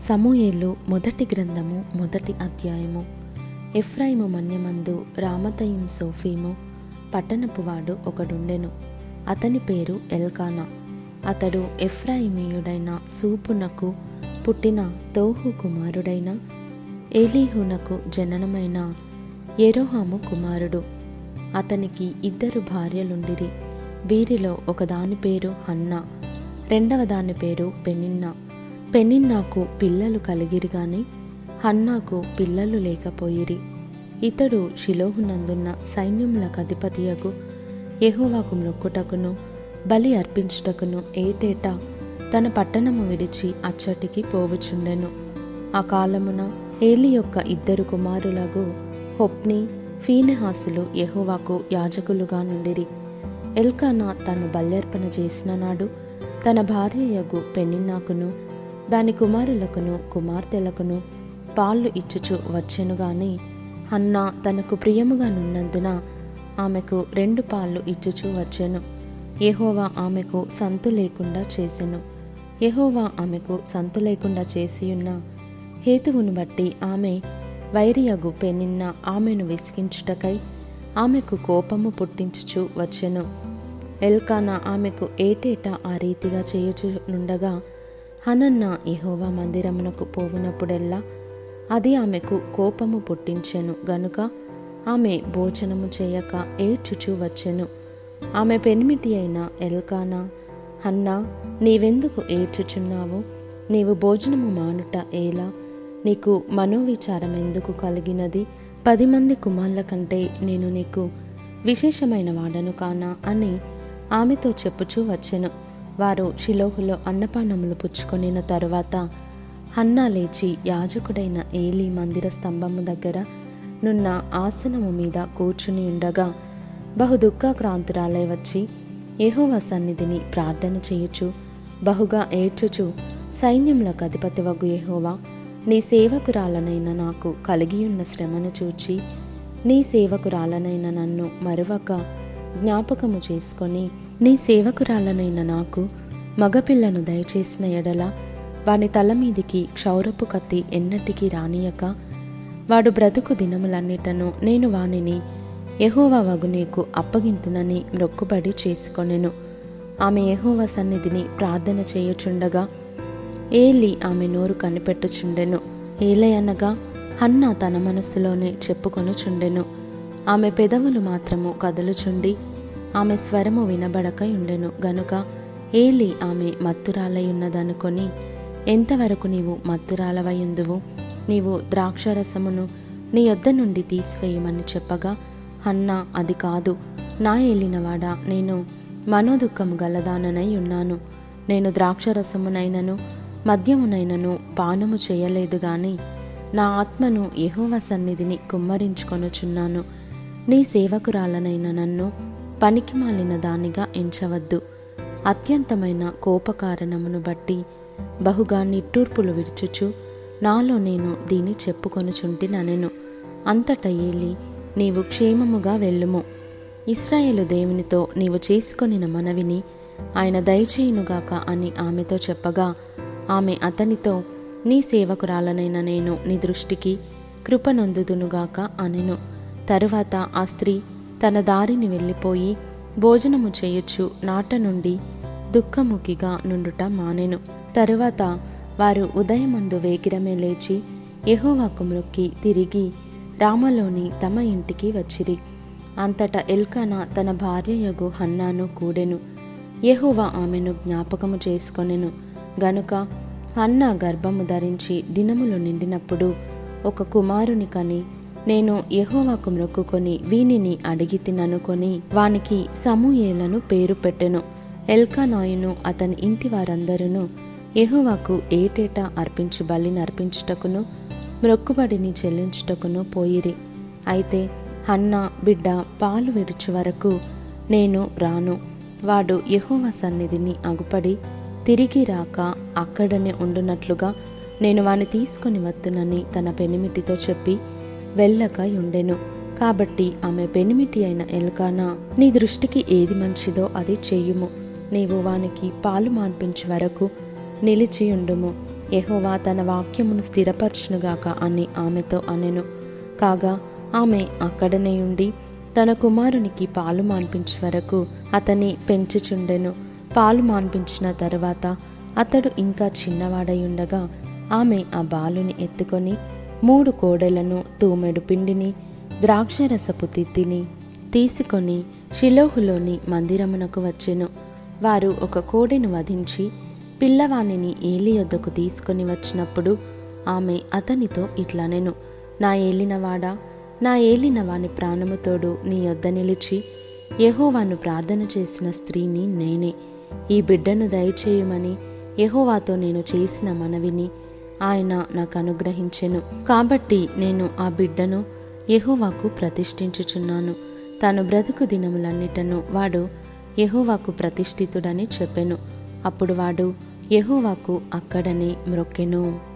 సమూయేలు మొదటి గ్రంథము మొదటి అధ్యాయము. ఎఫ్రాయిము మన్యమందు రామతయిన్ సోఫీము పట్టణపు వాడు ఒకడుండెను. అతని పేరు ఎల్కానా. అతడు ఎఫ్రాయిమీయుడైన సూపునకు పుట్టిన తోహు కుమారుడైన ఏలీహునకు జననమైన ఎరోహాము కుమారుడు. అతనికి ఇద్దరు భార్యలుండిరి. వీరిలో ఒకదాని పేరు హన్నా రెండవ దాని పేరు పెనిన్నా. పెనిన్నాకు పిల్లలు కలిగిరి గాని హన్నాకు పిల్లలు లేకపోయిరి. ఇతడు షిలోహునందున్న సైన్యములకు అధిపతియగు. యహోవాకు మొక్కుటకును బలి అర్పించుటకును ఏటేటా తన పట్టణము విడిచి అచ్చటికి పోవుచుండెను. ఆ కాలమున ఏలి యొక్క ఇద్దరు కుమారులకు హొప్ని ఫీనెహాసులు యహోవాకు యాజకులుగా నుండిరి. ఎల్కానా తను బల్యర్పణ చేసిన నాడు తన భార్యయగు పెనిన్నాకును దాని కుమారులకును కుమార్తెలకును పాళ్ళు ఇచ్చుచు వచ్చెనుగాని అన్న తనకు ప్రియముగా నున్నందున ఆమెకు రెండు పాళ్ళు ఇచ్చుచూ వచ్చెను. యహోవా ఆమెకు సంతు లేకుండా చేసెను. యహోవా ఆమెకు సంతు లేకుండా చేసియున్న హేతువును బట్టి ఆమె వైరియగు పెనిన్న ఆమెను విసిగించుటకై ఆమెకు కోపము పుట్టించుచు వచ్చెను. ఎల్కానా ఆమెకు ఏటేటా ఆ రీతిగా చేయుచునుండగా హనన్న యెహోవా మందిరమునకు పోవునప్పుడెల్లా అది ఆమెకు కోపము పుట్టించెను గనుక ఆమె భోజనము చేయక ఏడ్చుచూ వచ్చెను. ఆమె పెనిమిటి అయిన ఎల్కానా హన్నా నీవెందుకు ఏడ్చుచున్నావు? నీవు భోజనము మానుట ఏలా నీకు మనోవిచారం ఎందుకు కలిగినది? పది మంది కుమార్ల కంటే నేను నీకు విశేషమైన వాడను కానా అని ఆమెతో చెప్పుచూ వచ్చెను. వారు షిలోహులో అన్నపానములు పుచ్చుకొనిన తరువాత హన్నా లేచి యాజకుడైన ఏలీ మందిర స్తంభము దగ్గర నున్న ఆసనము మీద కూర్చుని ఉండగా బహు దుఃఖాక్రాంతురాలై వచ్చి యహోవ సన్నిధిని ప్రార్థన చేయుచు బహుగా ఏడ్చుచు సైన్యములకు అధిపతి వగు యహోవా నీ సేవకురాలనైన నాకు కలిగియున్న శ్రమను చూచి నీ సేవకురాలనైన నన్ను మరువక జ్ఞాపకము చేసుకొని నీ సేవకురాలనైన నాకు మగపిల్లను దయచేసిన ఎడల వాని తల మీదికి క్షౌరపు కత్తి ఎన్నటికీ రానియక వాడు బ్రతుకు దినములన్నిటను నేను వానిని యహోవా వగు నీకు అప్పగింతునని మొక్కుబడి చేసుకొనెను. ఆమె యహోవా సన్నిధిని ప్రార్థన చేయుచుండగా ఏలి ఆమె నోరు కనిపెట్టుచుండెను. ఏలయనగా హన్నా తన మనస్సులోనే చెప్పుకొనుచుండెను. ఆమె పెదవులు మాత్రము కదలుచుండి ఆమె స్వరము వినబడక ఉండెను. గనుక ఏలి ఆమె మత్తురాలై ఉన్నదనుకొని ఎంతవరకు నీవు మత్తురాలవయుందువు? నీవు ద్రాక్షరసమును నీ యొద్ద నుండి తీసివేయమని చెప్పగా అన్నా అది కాదు. నా ఏలినవాడా? నేను మనోదుఖము గలదాననై ఉన్నాను నేను ద్రాక్షరసమునైనను మద్యమునైనను పానము చేయలేదు గాని నా ఆత్మను యహోవ సన్నిధిని కుమ్మరించుకొనుచున్నాను. నీ సేవకురాలనైన నన్ను పనికి మాలిన దానిగా ఎంచవద్దు. అత్యంతమైన కోపకారణమును బట్టి బహుగా నిట్టూర్పులు విడుచుచు నాలో నేను దీని చెప్పుకొనుచుంటిననెను. అంతట ఏలి నీవు క్షేమముగా వెళ్ళుము. ఇస్రాయేలు దేవునితో నీవు చేసుకొనిన మనవిని ఆయన దయచేయునుగాక అని ఆమెతో చెప్పగా ఆమె అతనితో నీ సేవకురాలనైన నేను నీ దృష్టికి కృపనొందుదునుగాక అనెను. తరువాత ఆ స్త్రీ తన దారిని వెళ్ళిపోయి భోజనము చేయొచ్చు నాట నుండి దుఃఖముఖిగా నుండుట మానెను. తరువాత వారు ఉదయమందు వేగిరమే లేచి యహోవాకు మ్రొక్కి తిరిగి రామలోని తమ ఇంటికి వచ్చిరి. అంతటా ఎల్కానా తన భార్యయగు హన్నాను కూడెను. యహోవా ఆమెను జ్ఞాపకము చేసుకొనెను. గనుక హన్నా గర్భము ధరించి దినములు నిండినప్పుడు ఒక కుమారుని కని నేను యహోవాకు మ్రొక్కుకొని వీనిని అడిగి తిననుకొని వానికి సమూయేలను పేరు పెట్టెను. ఎల్కానాయును అతని ఇంటి వారందరూ యహోవాకు ఏటేటా అర్పించు బలిని అర్పించుటకును మ్రొక్కుబడిని చెల్లించుటకును పోయిరి. అయితే అన్న బిడ్డ పాలు విడుచు వరకు నేను రాను. వాడు యెహోవా సన్నిధిని అగుపడి తిరిగి రాక అక్కడనే ఉండునట్లుగా నేను వాని తీసుకొని వత్తునని తన పెనిమిటితో చెప్పి వెళ్ళక ఉండెను కాబట్టి ఆమె పెనిమిటి అయిన ఎల్కానా నీ దృష్టికి ఏది మంచిదో అది చెయ్యుము నీవు వానికి పాలు మాన్పించే వరకు నిలిచియుండుము. ఎహోవా తన వాక్యమును స్థిరపరచునుగాక అని ఆమెతో అనెను. కాగా ఆమె అక్కడనే ఉండి తన కుమారునికి పాలు మాన్పించే వరకు అతని పెంచుచుండెను. పాలు మాన్పించిన తరువాత అతడు ఇంకా చిన్నవాడై ఉండగా ఆమె ఆ బాలుని ఎత్తుకొని మూడు కోడలను తూమెడు పిండిని ద్రాక్షరసపు తిత్తిని తీసుకొని షిలోహులోని మందిరమునకు వచ్చెను. వారు ఒక కోడెను వధించి పిల్లవాణిని ఏలి యొద్దకు తీసుకొని వచ్చినప్పుడు ఆమె అతనితో ఇట్లనెను నా ఏలినవాడా నా ఏలిన వాని ప్రాణముతోడు నీ యొద్ద నిలిచి యహోవాను ప్రార్థన చేసిన స్త్రీని నేనే. ఈ బిడ్డను దయచేయమని యహోవాతో నేను చేసిన మనవిని ఆయన నాకు అనుగ్రహించెను. కాబట్టి నేను ఆ బిడ్డను యహోవాకు ప్రతిష్ఠించుచున్నాను. తాను బ్రతుకు దినములన్నిటను వాడు యహోవాకు ప్రతిష్ఠితుడని చెప్పెను. అప్పుడు వాడు యహోవాకు అక్కడనే మ్రొక్కెను.